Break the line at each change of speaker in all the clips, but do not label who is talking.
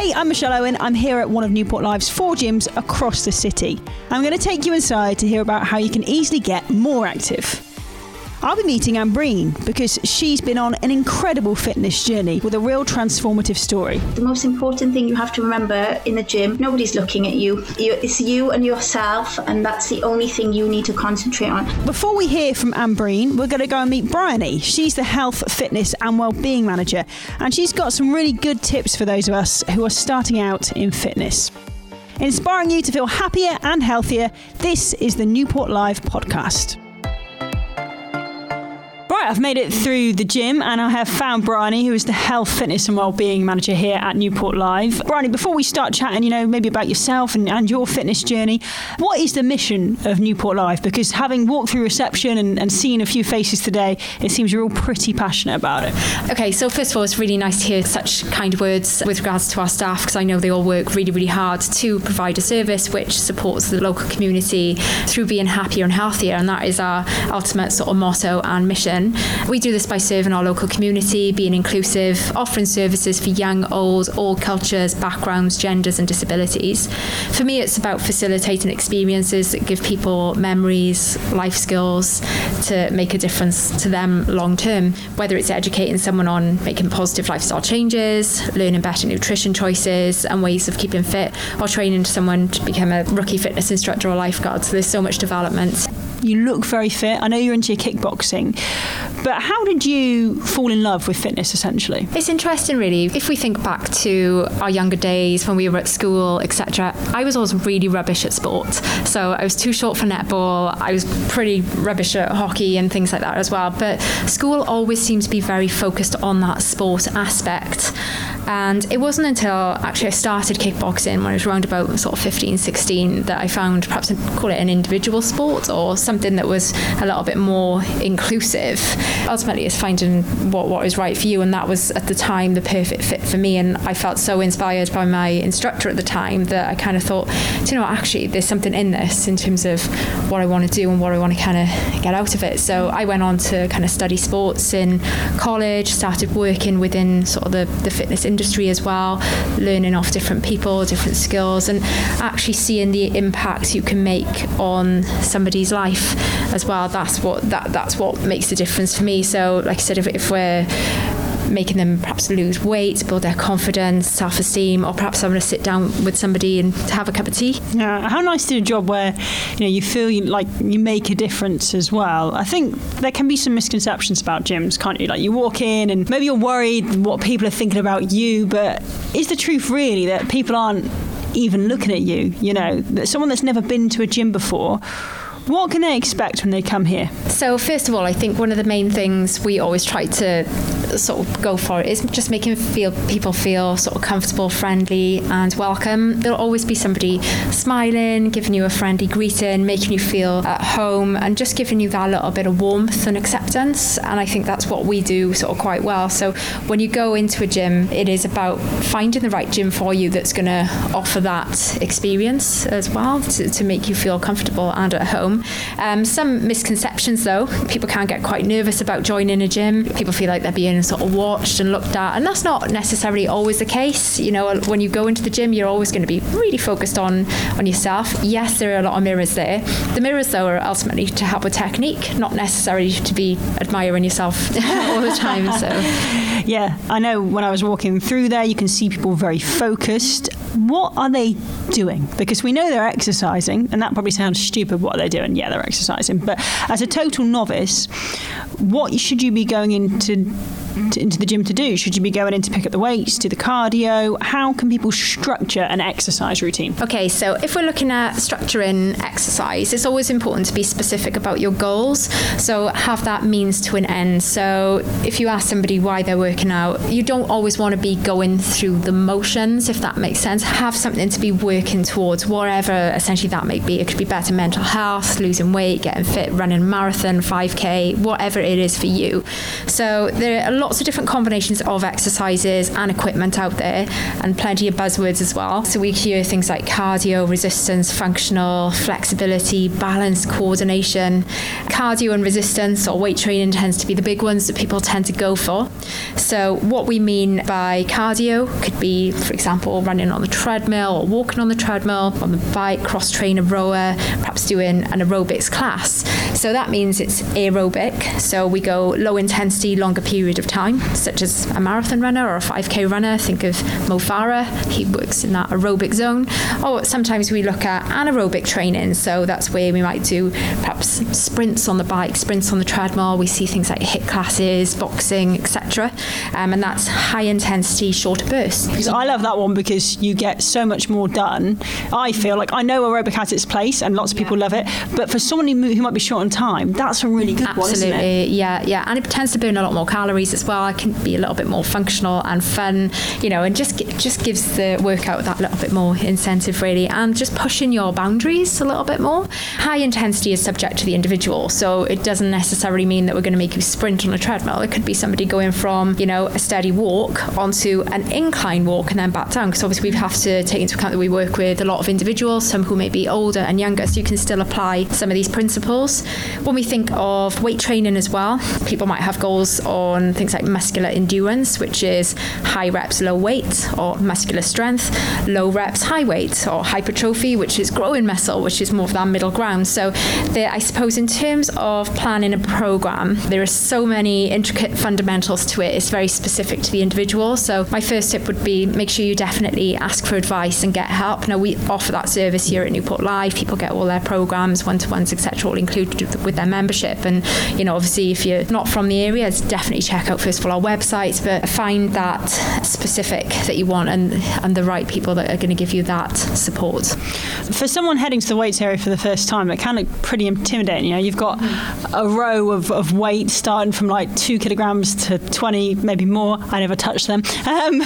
Hey, I'm Michelle Owen. I'm here at one of Newport Live's four gyms across the city. I'm going to take you inside to hear about how you can easily get more active. I'll be meeting Ambreen because she's been on an incredible fitness journey with a real transformative story.
The most important thing you have to remember in the gym, nobody's looking at you. It's you and yourself, and that's the only thing you need to concentrate on.
Before we hear from Ambreen, we're going to go and meet Bryony. She's the health, fitness, and well-being manager, and she's got some really good tips for those of us who are starting out in fitness. Inspiring you to feel happier and healthier, this is the Newport Live podcast. I've made it through the gym and I have found Bryony, who is the health, fitness, and wellbeing manager here at Newport Live. Bryony, before we start chatting, you know, maybe about yourself and, and your fitness journey, what is the mission of Newport Live? Because having walked through reception and, and seen a few faces today, it seems you're all pretty passionate about it.
Okay, so first of all, it's really nice to hear such kind words with regards to our staff because I know they all work really, really hard to provide a service which supports the local community through being happier and healthier, and that is our ultimate sort of motto and mission. We do this by serving our local community, being inclusive, offering services for young, old, all cultures, backgrounds, genders, and disabilities. For me, it's about facilitating experiences that give people memories, life skills to make a difference to them long term, whether it's educating someone on making positive lifestyle changes, learning better nutrition choices and ways of keeping fit, or training someone to become a rookie fitness instructor or lifeguard. So there's so much development.
You look very fit. I know you're into your kickboxing, but how did you fall in love with fitness essentially?
It's interesting, really. If we think back to our younger days when we were at school, etc., I was always really rubbish at sport. So I was too short for netball. I was pretty rubbish at hockey and things like that as well. But school always seemed to be very focused on that sport aspect. And it wasn't until actually I started kickboxing when I was around about sort of 15, 16 that I found perhaps I'd call it an individual sport or something that was a little bit more inclusive. Ultimately, it's finding what, what is right for you. And that was at the time the perfect fit for me. And I felt so inspired by my instructor at the time that I kind of thought, you know, actually, there's something in this in terms of what I want to do and what I want to kind of get out of it. So I went on to kind of study sports in college, started working within sort of the, the fitness industry as well, learning off different people, different skills, and actually seeing the impact you can make on somebody's life as well. That's what that that's what makes the difference for me. So, like I said, if, if we're making them perhaps lose weight, build their confidence, self esteem, or perhaps having to sit down with somebody and have a cup of tea.
Yeah, how nice to do a job where you know you feel you, like you make a difference as well. I think there can be some misconceptions about gyms, can't you? Like you walk in and maybe you're worried what people are thinking about you, but is the truth really that people aren't even looking at you? You know, that someone that's never been to a gym before what can they expect when they come here?
So, first of all, I think one of the main things we always try to sort of go for is just making feel people feel sort of comfortable, friendly, and welcome. There'll always be somebody smiling, giving you a friendly greeting, making you feel at home, and just giving you that little bit of warmth and acceptance. And I think that's what we do sort of quite well. So, when you go into a gym, it is about finding the right gym for you that's going to offer that experience as well to, to make you feel comfortable and at home. Um, some misconceptions, though, people can get quite nervous about joining a gym. People feel like they're being sort of watched and looked at, and that's not necessarily always the case. You know, when you go into the gym, you're always going to be really focused on on yourself. Yes, there are a lot of mirrors there. The mirrors, though, are ultimately to help with technique, not necessarily to be admiring yourself all the time. So,
yeah, I know when I was walking through there, you can see people very focused. What are they doing? Because we know they're exercising, and that probably sounds stupid. What are they doing? Yeah, they're exercising. But as a total novice, what should you be going into to, into the gym to do? Should you be going in to pick up the weights, do the cardio? How can people structure an exercise routine?
Okay, so if we're looking at structuring exercise, it's always important to be specific about your goals. So have that means to an end. So if you ask somebody why they're working out, you don't always want to be going through the motions, if that makes sense. Have something to be working towards, whatever essentially that may be. It could be better mental health, losing weight, getting fit, running a marathon, 5K, whatever it is for you. So there are a lot lots of different combinations of exercises and equipment out there, and plenty of buzzwords as well. So we hear things like cardio, resistance, functional, flexibility, balance, coordination. Cardio and resistance or weight training tends to be the big ones that people tend to go for. So what we mean by cardio could be, for example, running on the treadmill or walking on the treadmill, on the bike, cross train a rower, perhaps doing an aerobics class. So that means it's aerobic. So we go low intensity, longer period of time, such as a marathon runner or a 5k runner. Think of Mo Farah, he works in that aerobic zone. Or sometimes we look at anaerobic training. So that's where we might do perhaps sprints on the bike, sprints on the treadmill. We see things like HIIT classes, boxing, etc. Um, and that's high intensity, shorter bursts.
I love that one because you get so much more done. I feel like I know aerobic has its place and lots of people love it, but for someone who, who might be short on time, that's a really good
Absolutely,
one,
Absolutely, yeah, yeah. And it tends to burn a lot more calories as well. I can be a little bit more functional and fun, you know, and just just gives the workout that little bit more incentive, really, and just pushing your boundaries a little bit more. High intensity is subject to the individual, so it doesn't necessarily mean that we're going to make you sprint on a treadmill. It could be somebody going from, you know, a steady walk onto an incline walk and then back down, because obviously we have to take into account that we work with a lot of individuals, some who may be older and younger, so you can still apply some of these principles. When we think of weight training as well, people might have goals on things like muscular endurance, which is high reps, low weight, or muscular strength, low reps, high weight, or hypertrophy, which is growing muscle, which is more of that middle ground. So, there, I suppose, in terms of planning a program, there are so many intricate fundamentals to it. It's very specific to the individual. So, my first tip would be make sure you definitely ask for advice and get help. Now, we offer that service here at Newport Live. People get all their programs, one to ones, etc., all included with their membership. And, you know, obviously, if you're not from the area, definitely check out, first of all, our website, but find that specific that you want and, and the right people that are going to give you that support.
For someone heading to the weights area for the first time, it can look pretty intimidating. You know, you've got a row of, of weights starting from like two kilograms to 20, maybe more. I never touched them. Um,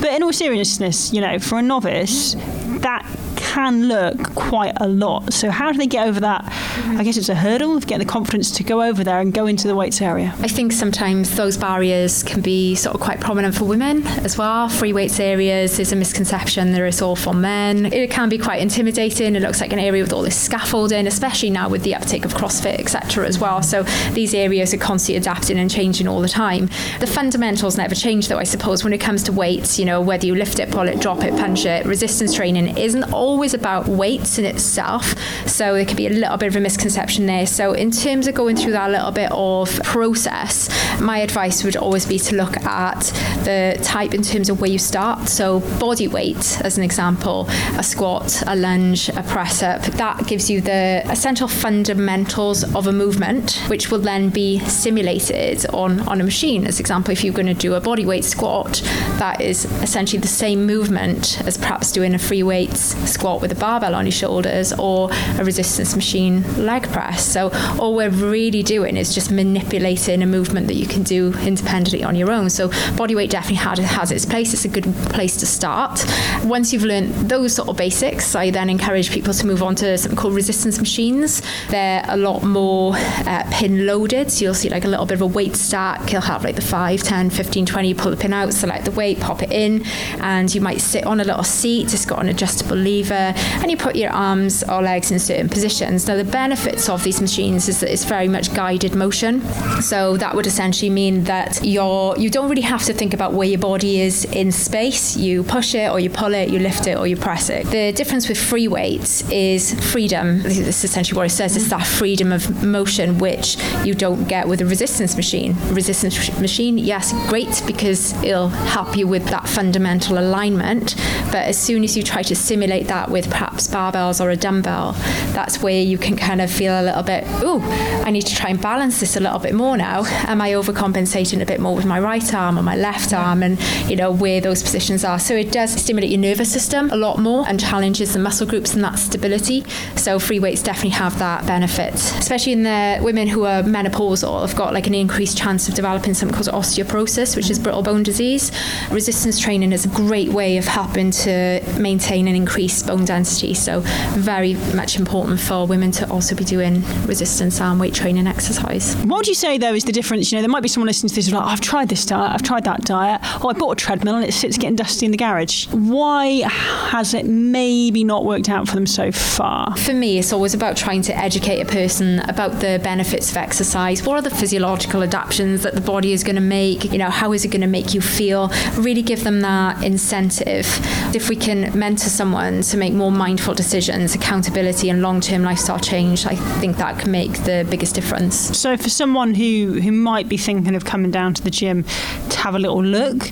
but in all seriousness, you know, for a novice, that can look quite a lot. So how do they get over that? Mm-hmm. I guess it's a hurdle of getting the confidence to go over there and go into the weights area.
I think sometimes those barriers can be sort of quite prominent for women as well. Free weights areas is a misconception there is all for men. It can be quite intimidating. It looks like an area with all this scaffolding, especially now with the uptake of CrossFit, etc. as well. So these areas are constantly adapting and changing all the time. The fundamentals never change though, I suppose, when it comes to weights, you know, whether you lift it, pull it, drop it, punch it, resistance training isn't always about weights in itself. So there could be a little bit of a misconception there. So in terms of going through that little bit of process, my advice would always be to look at the type in terms of where you start. So body weight, as an example, a squat, a lunge, a press up, that gives you the essential fundamentals of a movement, which will then be simulated on, on a machine. As example, if you're going to do a body weight squat, that is essentially the same movement as perhaps doing a free weights squat with a barbell on your shoulders or a resistance machine leg press. So all we're really doing is just manipulating a movement that you can do independently on your own. So body weight definitely has its place. It's a good place to start. Once you've learned those sort of basics, I then encourage people to move on to something called resistance machines. They're a lot more uh, pin loaded. So you'll see like a little bit of a weight stack. You'll have like the 5, 10, 15, 20. You pull the pin out, select the weight, pop it in, and you might sit on a little seat. It's got an adjustable lever, Uh, and you put your arms or legs in certain positions. Now, the benefits of these machines is that it's very much guided motion. So that would essentially mean that you're you don't really have to think about where your body is in space. You push it, or you pull it, you lift it, or you press it. The difference with free weights is freedom. This is essentially what it says. It's that freedom of motion which you don't get with a resistance machine. Resistance machine, yes, great because it'll help you with that fundamental alignment. But as soon as you try to simulate that with perhaps barbells or a dumbbell, that's where you can kind of feel a little bit, oh, I need to try and balance this a little bit more now. Am I overcompensating a bit more with my right arm or my left arm and, you know, where those positions are? So it does stimulate your nervous system a lot more and challenges the muscle groups and that stability. So free weights definitely have that benefit, especially in the women who are menopausal, have got like an increased chance of developing something called osteoporosis, which is brittle bone disease. Resistance training is a great way of helping to maintain and increase bone bone density. So very much important for women to also be doing resistance and weight training exercise.
What would you say though is the difference? You know, there might be someone listening to this like, I've tried this diet, I've tried that diet. Oh, I bought a treadmill and it sits getting dusty in the garage. Why has it maybe not worked out for them so far?
For me, it's always about trying to educate a person about the benefits of exercise. What are the physiological adaptations that the body is going to make? You know, how is it going to make you feel? Really give them that incentive. If we can mentor someone to make more mindful decisions, accountability, and long term lifestyle change, I think that can make the biggest difference.
So, for someone who, who might be thinking of coming down to the gym to have a little look,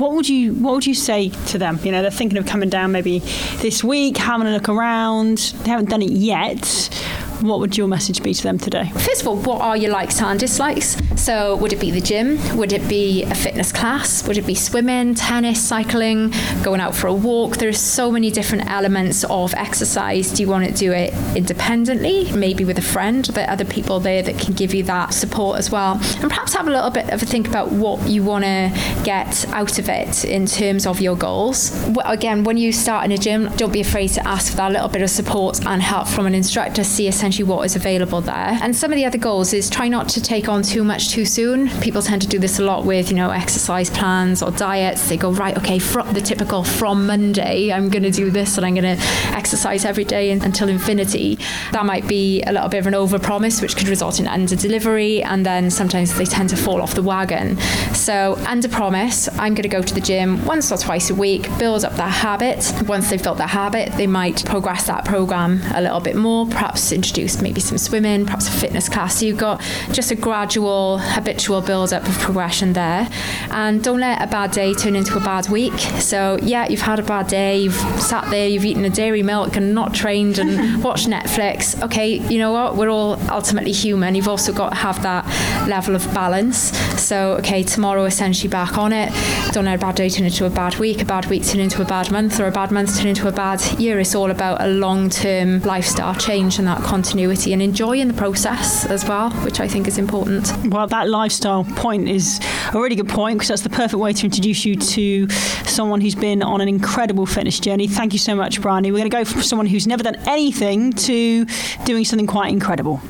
what would you what would you say to them? You know, they're thinking of coming down maybe this week, having a look around. They haven't done it yet what would your message be to them today?
First of all, what are your likes and dislikes? So, would it be the gym? Would it be a fitness class? Would it be swimming, tennis, cycling, going out for a walk? There are so many different elements of exercise. Do you want to do it independently, maybe with a friend? There other people there that can give you that support as well? And perhaps have a little bit of a think about what you want to get out of it in terms of your goals. Again, when you start in a gym, don't be afraid to ask for that little bit of support and help from an instructor. A essentially what is available there. And some of the other goals is try not to take on too much too soon. People tend to do this a lot with, you know, exercise plans or diets. They go, right, okay, from the typical from Monday, I'm going to do this and I'm going to exercise every day until infinity. That might be a little bit of an overpromise, which could result in under delivery. And then sometimes they tend to fall off the wagon. So, under promise, I'm going to go to the gym once or twice a week, build up that habit. Once they've built that habit, they might progress that program a little bit more, perhaps introduce introduced maybe some swimming, perhaps a fitness class. So you've got just a gradual, habitual build up of progression there. And don't let a bad day turn into a bad week. So, yeah, you've had a bad day, you've sat there, you've eaten a dairy milk and not trained and watched Netflix. Okay, you know what? We're all ultimately human. You've also got to have that level of balance. So, okay, tomorrow essentially back on it. Don't let a bad day turn into a bad week, a bad week turn into a bad month, or a bad month turn into a bad year. It's all about a long term lifestyle change and that continuity and enjoying the process as well, which I think is important.
Well, that lifestyle point is a really good point because that's the perfect way to introduce you to someone who's been on an incredible fitness journey. Thank you so much, Bryony. We're going to go from someone who's never done anything to doing something quite incredible.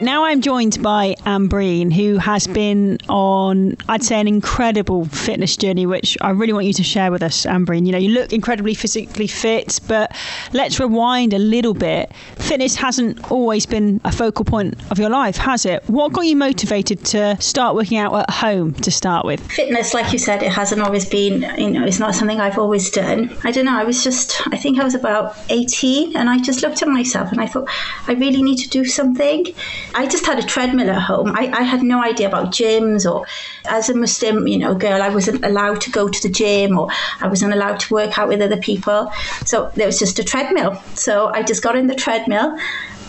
Now I'm joined by Ambreen, who has been on, I'd say, an incredible fitness journey, which I really want you to share with us, Ambreen. You know, you look incredibly physically fit, but let's rewind a little bit. Fitness hasn't always been a focal point of your life, has it? What got you motivated to start working out at home to start with?
Fitness, like you said, it hasn't always been, you know, it's not something I've always done. I don't know, I was just, I think I was about 18 and I just looked at myself and I thought, I really need to do something. I just had a treadmill at home. I, I had no idea about gyms or as a Muslim, you know, girl, I wasn't allowed to go to the gym or I wasn't allowed to work out with other people. So there was just a treadmill. So I just got in the treadmill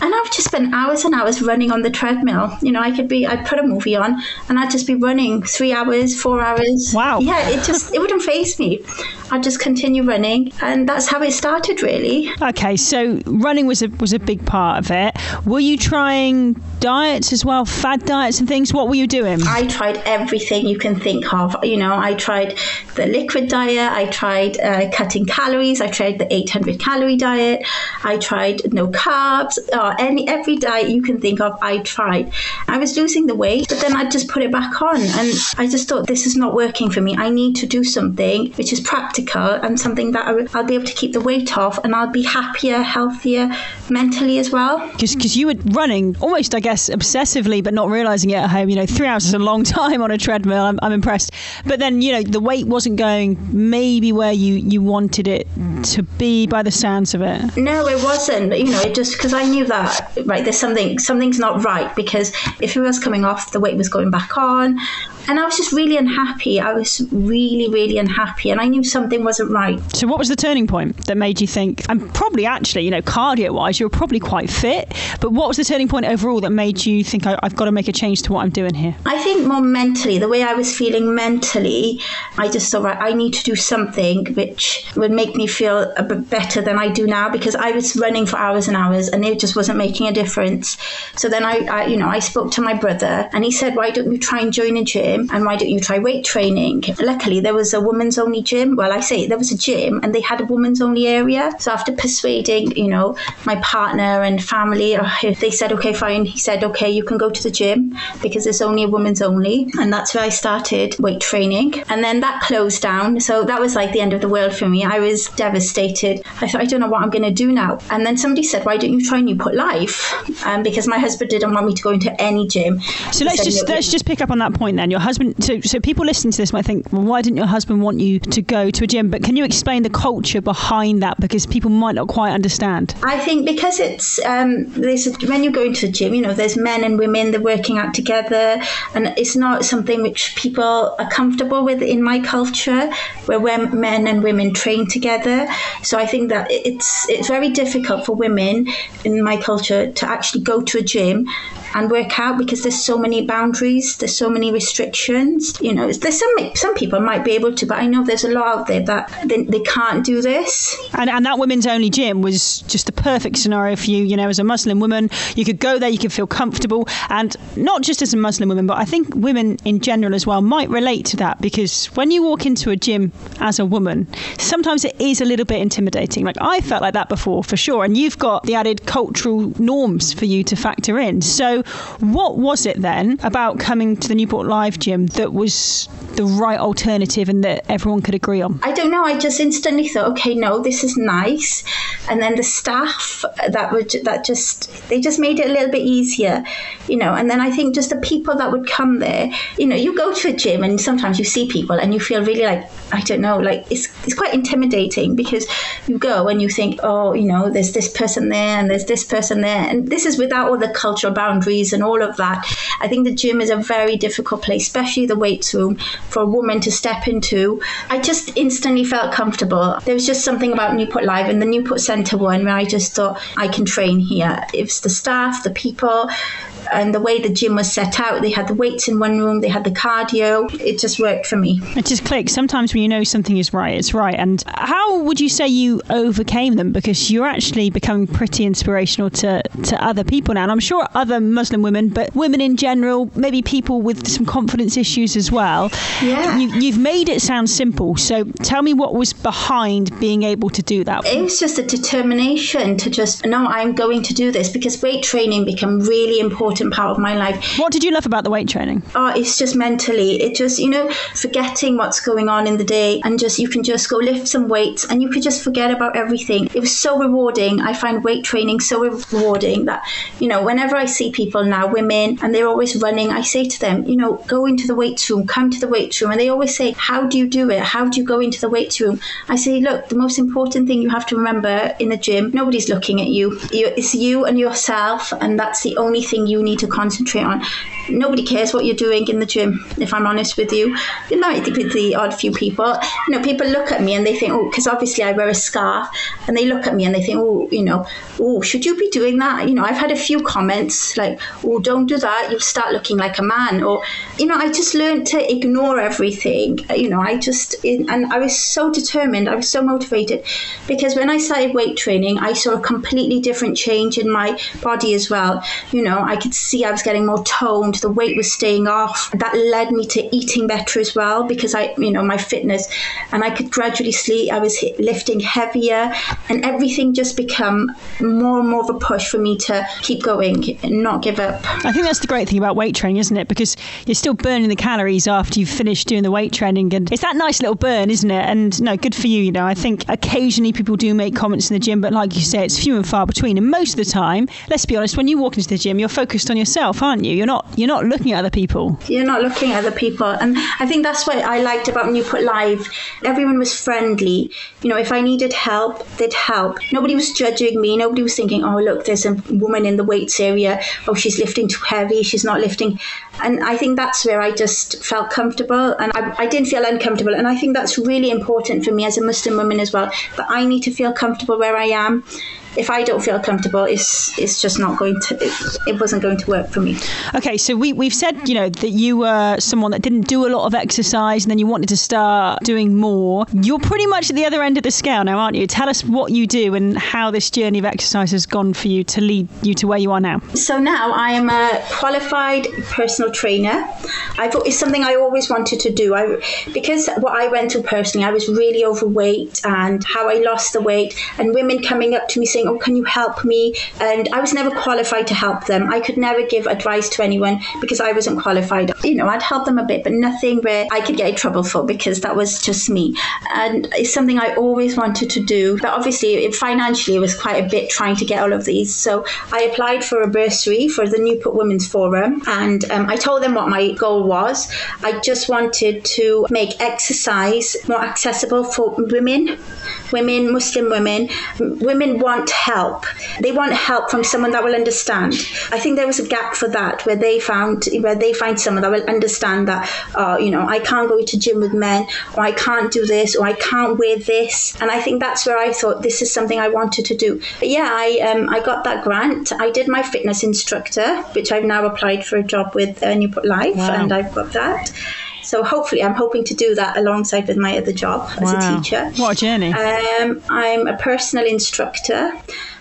and I've just spent hours and hours running on the treadmill. You know, I could be, I'd put a movie on and I'd just be running three hours, four hours.
Wow.
Yeah, it just, it wouldn't phase me. I'd just continue running. And that's how it started, really.
Okay, so running was a, was a big part of it. Were you trying diets as well, fad diets and things? What were you doing?
I tried everything you can think of. You know, I tried the liquid diet, I tried uh, cutting calories, I tried the 800 calorie diet, I tried no carbs. Uh, any every diet you can think of, I tried. I was losing the weight, but then I just put it back on, and I just thought this is not working for me. I need to do something which is practical and something that I'll be able to keep the weight off, and I'll be happier, healthier mentally as well.
Because you were running almost, I guess, obsessively, but not realizing it at home. You know, three hours is a long time on a treadmill. I'm, I'm impressed. But then, you know, the weight wasn't going maybe where you you wanted it to be by the sounds of it.
No, it wasn't. You know, it just because I knew that right there's something something's not right because if it was coming off the weight was going back on and I was just really unhappy. I was really, really unhappy, and I knew something wasn't right.
So, what was the turning point that made you think? And probably, actually, you know, cardio-wise, you were probably quite fit. But what was the turning point overall that made you think I, have got to make a change to what I'm doing here?
I think more mentally, the way I was feeling mentally, I just thought, right, I need to do something which would make me feel a bit better than I do now because I was running for hours and hours, and it just wasn't making a difference. So then I, I you know, I spoke to my brother, and he said, why don't you try and join a gym? And why don't you try weight training? Luckily, there was a women's only gym. Well, I say there was a gym and they had a women's only area. So after persuading, you know, my partner and family, uh, they said, okay, fine. He said, okay, you can go to the gym because it's only a women's only. And that's where I started weight training. And then that closed down. So that was like the end of the world for me. I was devastated. I thought, I don't know what I'm going to do now. And then somebody said, why don't you try Newport Live? Um, because my husband didn't want me to go into any gym.
So let's just let's just pick up on that point then. Your husband. So so people listening to this might think, well, why didn't your husband want you to go to a gym? But can you explain the culture behind that because people might not quite understand?
I think because it's um, there's when you go into a gym, you know, there's men and women they're working out together, and it's not something which people are comfortable with in my culture, where men and women train together. So I think that it's it's very difficult for women in my culture to actually go to a gym and work out because there's so many boundaries, there's so many restrictions. You know, there's some some people might be able to, but I know there's a lot out there that they, they can't do this.
And and that women's only gym was just the perfect scenario for you. You know, as a Muslim woman, you could go there, you could feel comfortable, and not just as a Muslim woman, but I think women in general as well might relate to that because when you walk into a gym as a woman, sometimes it is a little bit intimidating. Like I felt like that before, for sure. And you've got the added cultural norms for you to factor in. So what was it then about coming to the Newport Live gym that was the right alternative and that everyone could agree on?
I don't know. I just instantly thought, okay, no, this is nice. And then the staff that would that just they just made it a little bit easier, you know. And then I think just the people that would come there, you know, you go to a gym and sometimes you see people and you feel really like I don't know, like it's it's quite intimidating because you go and you think, oh, you know, there's this person there and there's this person there, and this is without all the cultural boundaries and all of that. I think the gym is a very difficult place, especially the weights room, for a woman to step into. I just instantly felt comfortable. There was just something about Newport Live and the Newport Centre one where I just thought I can train here. It's the staff, the people, and the way the gym was set out, they had the weights in one room, they had the cardio. It just worked for me.
It just clicks. Sometimes when you know something is right, it's right. And how would you say you overcame them? Because you're actually becoming pretty inspirational to, to other people now. And I'm sure other Muslim women, but women in general, maybe people with some confidence issues as well.
Yeah.
You, you've made it sound simple. So tell me what was behind being able to do that.
It was just a determination to just, no, I'm going to do this because weight training became really important important part of my life.
What did you love about the weight training?
Oh, it's just mentally. It just, you know, forgetting what's going on in the day and just you can just go lift some weights and you could just forget about everything. It was so rewarding. I find weight training so rewarding that, you know, whenever I see people now, women, and they're always running, I say to them, you know, go into the weights room, come to the weights room. And they always say, How do you do it? How do you go into the weights room? I say, Look, the most important thing you have to remember in the gym, nobody's looking at you. It's you and yourself, and that's the only thing you need need to concentrate on. Nobody cares what you're doing in the gym, if I'm honest with you. There might be the odd few people. You know, people look at me and they think, oh, because obviously I wear a scarf, and they look at me and they think, oh, you know, oh, should you be doing that? You know, I've had a few comments like, oh, don't do that, you'll start looking like a man. Or, you know, I just learned to ignore everything. You know, I just, and I was so determined, I was so motivated because when I started weight training, I saw a completely different change in my body as well. You know, I could see I was getting more toned, the weight was staying off. That led me to eating better as well because I, you know, my fitness, and I could gradually see I was lifting heavier, and everything just become more and more of a push for me to keep going and not give up.
I think that's the great thing about weight training, isn't it? Because you're still burning the calories after you've finished doing the weight training, and it's that nice little burn, isn't it? And no, good for you. You know, I think occasionally people do make comments in the gym, but like you say, it's few and far between. And most of the time, let's be honest, when you walk into the gym, you're focused on yourself, aren't you? You're not you're not looking at other people.
You're not looking at other people, and I think that's what I liked about Newport Live. Everyone was friendly. You know, if I needed help, they'd help. Nobody was judging me. Nobody was thinking, "Oh, look, there's a woman in the weights area. Oh, she's lifting too heavy. She's not lifting." And I think that's where I just felt comfortable, and I, I didn't feel uncomfortable. And I think that's really important for me as a Muslim woman as well. That I need to feel comfortable where I am if I don't feel comfortable, it's it's just not going to. It, it wasn't going to work for me.
Okay, so we we've said you know that you were someone that didn't do a lot of exercise, and then you wanted to start doing more. You're pretty much at the other end of the scale now, aren't you? Tell us what you do and how this journey of exercise has gone for you to lead you to where you are now.
So now I am a qualified personal trainer. I've, it's something I always wanted to do. I because what I went through personally, I was really overweight, and how I lost the weight, and women coming up to me saying, "Oh, can you help me?" And I was never qualified to help them. I could never give advice to anyone because I wasn't qualified. You know, I'd help them a bit, but nothing where I could get in trouble for because that was just me. And it's something I always wanted to do, but obviously, it, financially, it was quite a bit trying to get all of these. So I applied for a bursary for the Newport Women's Forum, and um, I told them what my goal was. I just wanted to make exercise more accessible for women, women, Muslim women. Women want help. They want help from someone that will understand. I think there was a gap for that where they found where they find someone that will understand that. Uh, you know, I can't go to gym with men, or I can't do this, or I can't wear this. And I think that's where I thought this is something I wanted to do. But yeah, I um, I got that grant. I did my fitness instructor, which I've now applied for a job with uh, Newport Live,
Wow.
and I've got that. So hopefully, I'm hoping to do that alongside with my other job as
Wow.
a teacher.
What a journey.
Um, I'm a personal instructor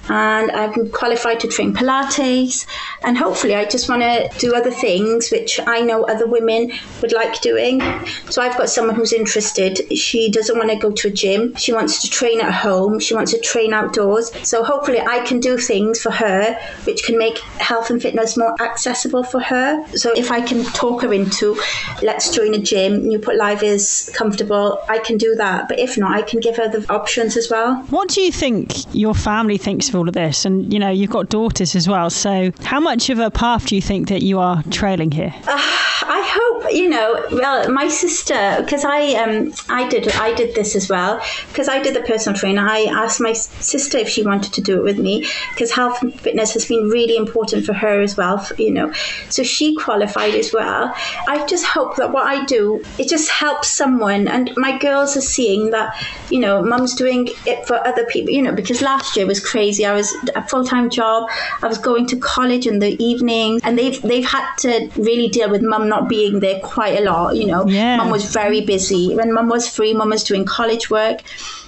and I'm qualified to train Pilates. And hopefully, I just want to do other things which I know other women would like doing. So I've got someone who's interested. She doesn't want to go to a gym, she wants to train at home, she wants to train outdoors. So hopefully, I can do things for her which can make health and fitness more accessible for her. So if I can talk her into, let's join a gym, Newport Live is comfortable, I can do that. But if not, I can give her the options as well.
What do you think your family thinks of all of this? And you know, you've got daughters as well. So, how much of a path do you think that you are trailing here?
I hope you know. Well, my sister, because I um I did I did this as well because I did the personal trainer. I asked my sister if she wanted to do it with me because health and fitness has been really important for her as well. You know, so she qualified as well. I just hope that what I do it just helps someone, and my girls are seeing that you know, mum's doing it for other people. You know, because last year was crazy. I was a full time job. I was going to college in the evening, and they've they've had to really deal with mum not being there quite a lot. You know,
Yeah.
mum was very busy. When mum was free, mum was doing college work,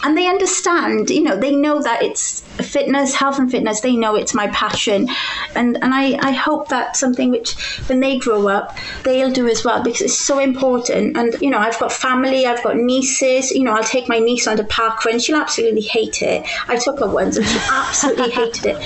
and they understand. You know, they know that it's fitness, health and fitness. They know it's my passion, and and I I hope that's something which when they grow up they'll do as well because it's so important. And you know, I've got family, I've got nieces. You know, I'll take my niece on to park run. She'll absolutely hate it. I took her once and she absolutely hated it.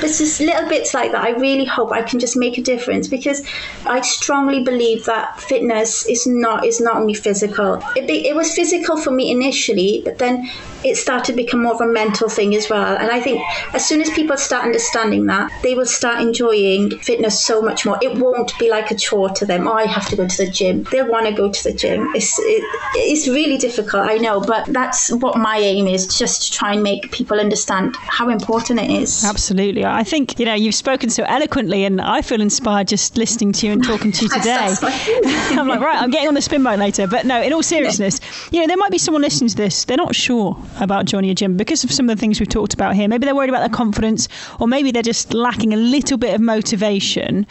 But it's just little bits like that. I really hope I can just make a difference because I strongly believe that fitness is not is not only physical. It, be, it was physical for me initially, but then it started to become more of a mental thing as well. And I think as soon as people start understanding that, they will start enjoying fitness so much more. It won't be like a chore to them. Oh, I have to go to the gym. They'll want to go to the gym. It's it, it's really difficult, I know, but that's what my aim is, just to try and make people understand how important it is.
Absolutely. I think, you know, you've spoken so eloquently and I feel inspired just listening to you and talking to you today. I'm like, right, I'm getting on the spin bike later. But no, in all seriousness, you know, there might be someone listening to this, they're not sure about joining a gym because of some of the things we've talked about here. Maybe they're worried about their confidence or maybe they're just lacking a little bit of motivation.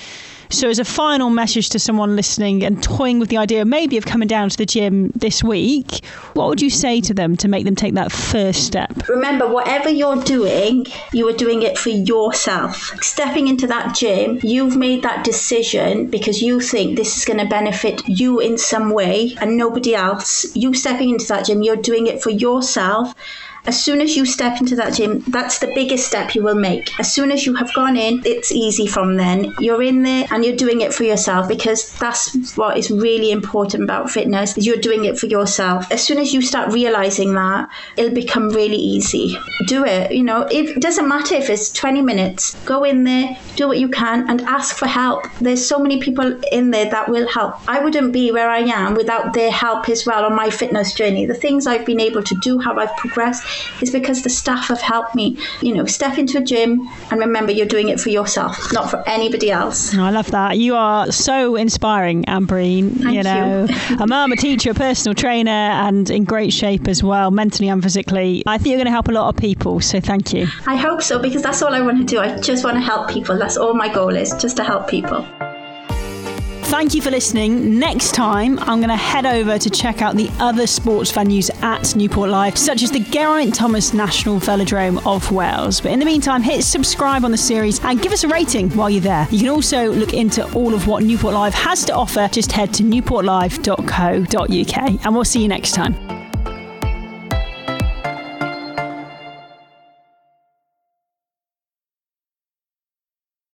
So, as a final message to someone listening and toying with the idea maybe of coming down to the gym this week, what would you say to them to make them take that first step?
Remember, whatever you're doing, you are doing it for yourself. Stepping into that gym, you've made that decision because you think this is going to benefit you in some way and nobody else. You stepping into that gym, you're doing it for yourself. As soon as you step into that gym, that's the biggest step you will make. As soon as you have gone in, it's easy from then. You're in there and you're doing it for yourself because that's what is really important about fitness. You're doing it for yourself. As soon as you start realizing that, it'll become really easy. Do it. You know, it doesn't matter if it's 20 minutes. Go in there, do what you can, and ask for help. There's so many people in there that will help. I wouldn't be where I am without their help as well on my fitness journey. The things I've been able to do, how I've progressed, is because the staff have helped me. You know, step into a gym and remember you're doing it for yourself, not for anybody else.
I love that. You are so inspiring, Ambreen.
Thank
you know,
you.
a mum, a teacher, a personal trainer, and in great shape as well, mentally and physically. I think you're going to help a lot of people. So thank you.
I hope so because that's all I want to do. I just want to help people. That's all my goal is, just to help people.
Thank you for listening. Next time, I'm going to head over to check out the other sports venues at Newport Live, such as the Geraint Thomas National Velodrome of Wales. But in the meantime, hit subscribe on the series and give us a rating while you're there. You can also look into all of what Newport Live has to offer. Just head to newportlive.co.uk and we'll see you next time.